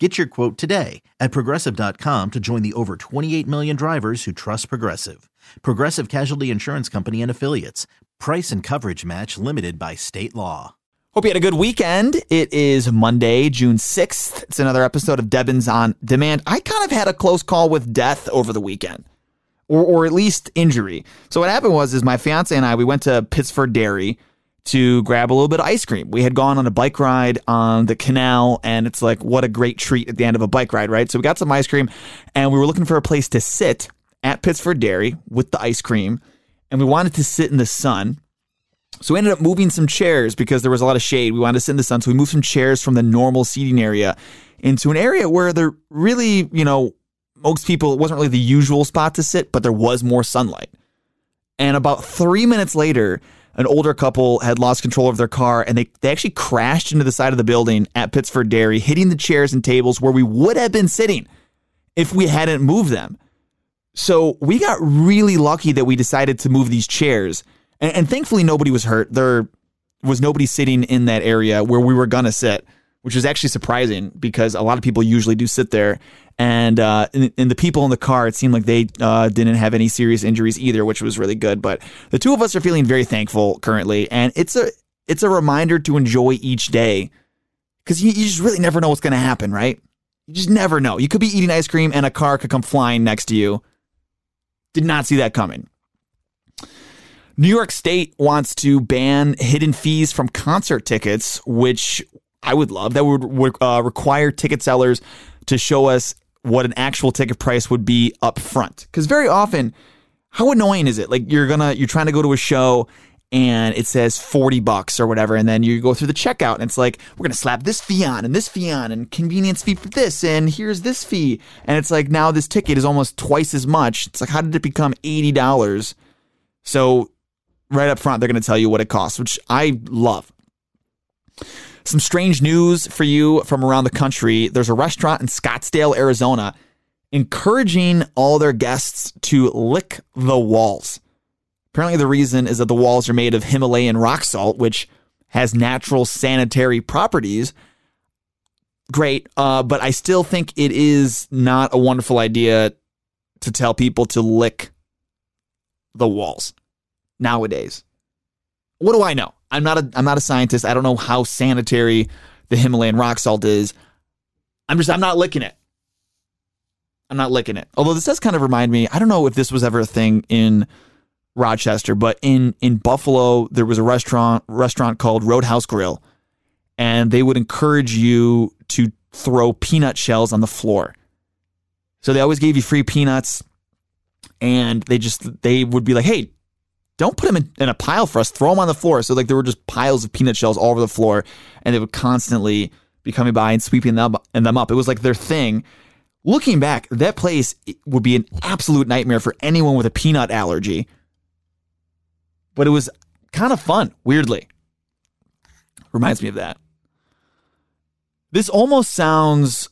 Get your quote today at progressive.com to join the over 28 million drivers who trust Progressive. Progressive Casualty Insurance Company and Affiliates. Price and coverage match limited by state law. Hope you had a good weekend. It is Monday, June 6th. It's another episode of Debbins on Demand. I kind of had a close call with death over the weekend. Or, or at least injury. So what happened was is my fiance and I we went to Pittsford Dairy to grab a little bit of ice cream. We had gone on a bike ride on the canal, and it's like, what a great treat at the end of a bike ride, right? So we got some ice cream, and we were looking for a place to sit at Pittsford Dairy with the ice cream, and we wanted to sit in the sun. So we ended up moving some chairs because there was a lot of shade. We wanted to sit in the sun, so we moved some chairs from the normal seating area into an area where there really, you know, most people, it wasn't really the usual spot to sit, but there was more sunlight. And about three minutes later, an older couple had lost control of their car and they, they actually crashed into the side of the building at Pittsford Dairy, hitting the chairs and tables where we would have been sitting if we hadn't moved them. So we got really lucky that we decided to move these chairs. And, and thankfully, nobody was hurt. There was nobody sitting in that area where we were going to sit, which was actually surprising because a lot of people usually do sit there. And, uh, and, and the people in the car, it seemed like they uh, didn't have any serious injuries either, which was really good. But the two of us are feeling very thankful currently, and it's a it's a reminder to enjoy each day because you, you just really never know what's going to happen, right? You just never know. You could be eating ice cream and a car could come flying next to you. Did not see that coming. New York State wants to ban hidden fees from concert tickets, which I would love. That would uh, require ticket sellers to show us what an actual ticket price would be up front. Because very often, how annoying is it? Like you're gonna you're trying to go to a show and it says 40 bucks or whatever and then you go through the checkout and it's like we're going to slap this fee on and this fee on and convenience fee for this and here's this fee and it's like now this ticket is almost twice as much it's like how did it become $80 so right up front they're going to tell you what it costs which i love some strange news for you from around the country. There's a restaurant in Scottsdale, Arizona, encouraging all their guests to lick the walls. Apparently, the reason is that the walls are made of Himalayan rock salt, which has natural sanitary properties. Great, uh, but I still think it is not a wonderful idea to tell people to lick the walls nowadays. What do I know? I'm not a I'm not a scientist. I don't know how sanitary the Himalayan rock salt is. I'm just I'm not licking it. I'm not licking it. Although this does kind of remind me, I don't know if this was ever a thing in Rochester, but in in Buffalo there was a restaurant restaurant called Roadhouse Grill and they would encourage you to throw peanut shells on the floor. So they always gave you free peanuts and they just they would be like, "Hey, don't put them in, in, a pile for us. Throw them on the floor. So like there were just piles of peanut shells all over the floor, and they would constantly be coming by and sweeping them and them up. It was like their thing. Looking back, that place would be an absolute nightmare for anyone with a peanut allergy. But it was kind of fun, weirdly. Reminds me of that. This almost sounds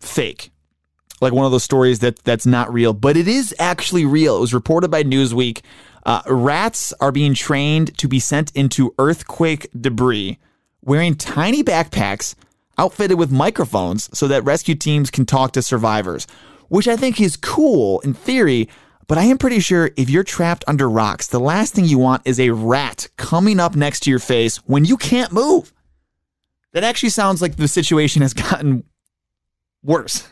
fake, like one of those stories that that's not real, but it is actually real. It was reported by Newsweek. Uh, rats are being trained to be sent into earthquake debris wearing tiny backpacks outfitted with microphones so that rescue teams can talk to survivors, which I think is cool in theory. But I am pretty sure if you're trapped under rocks, the last thing you want is a rat coming up next to your face when you can't move. That actually sounds like the situation has gotten worse.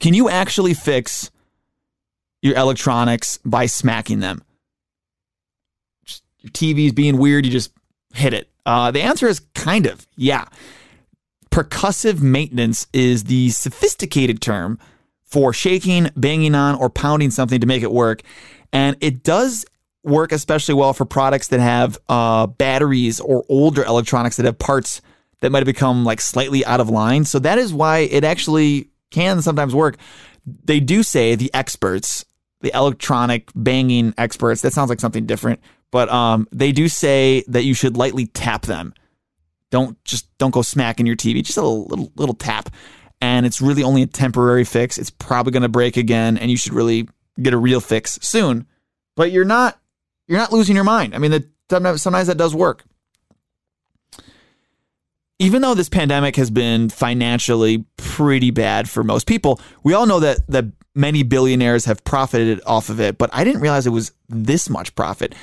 Can you actually fix your electronics by smacking them. Just, your TV's being weird, you just hit it. Uh, the answer is kind of, yeah. Percussive maintenance is the sophisticated term for shaking, banging on, or pounding something to make it work. And it does work especially well for products that have uh, batteries or older electronics that have parts that might have become like slightly out of line. So that is why it actually can sometimes work. They do say the experts the electronic banging experts. That sounds like something different, but um, they do say that you should lightly tap them. Don't just don't go smacking your TV. Just a little little, tap, and it's really only a temporary fix. It's probably going to break again, and you should really get a real fix soon. But you're not you're not losing your mind. I mean, the, sometimes that does work. Even though this pandemic has been financially pretty bad for most people, we all know that that many billionaires have profited off of it, but I didn't realize it was this much profit.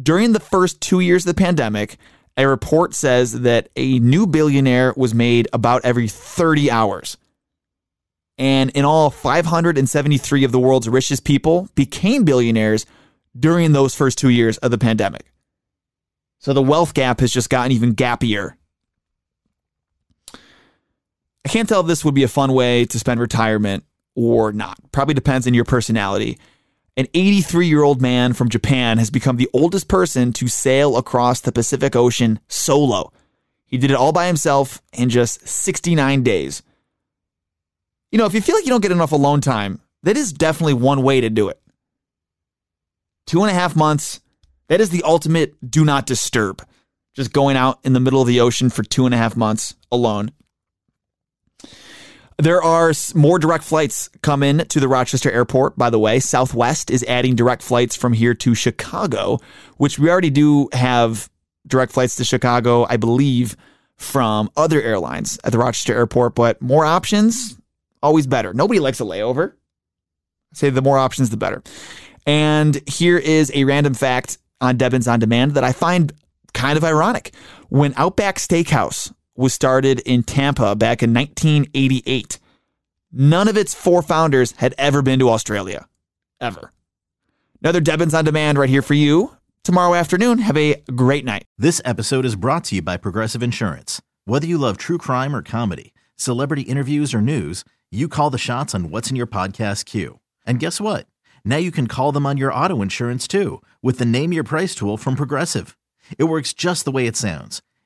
During the first 2 years of the pandemic, a report says that a new billionaire was made about every 30 hours. And in all, 573 of the world's richest people became billionaires during those first two years of the pandemic. So the wealth gap has just gotten even gappier. I can't tell if this would be a fun way to spend retirement or not. Probably depends on your personality. An 83 year old man from Japan has become the oldest person to sail across the Pacific Ocean solo. He did it all by himself in just 69 days. You know, if you feel like you don't get enough alone time, that is definitely one way to do it. Two and a half months, that is the ultimate do not disturb. Just going out in the middle of the ocean for two and a half months alone. There are more direct flights come in to the Rochester airport, by the way. Southwest is adding direct flights from here to Chicago, which we already do have direct flights to Chicago, I believe, from other airlines at the Rochester airport, but more options, always better. Nobody likes a layover. I say the more options, the better. And here is a random fact on Debbins on Demand that I find kind of ironic. When Outback Steakhouse was started in Tampa back in 1988. None of its four founders had ever been to Australia. Ever. Another Debbins on Demand right here for you. Tomorrow afternoon, have a great night. This episode is brought to you by Progressive Insurance. Whether you love true crime or comedy, celebrity interviews or news, you call the shots on what's in your podcast queue. And guess what? Now you can call them on your auto insurance too with the Name Your Price tool from Progressive. It works just the way it sounds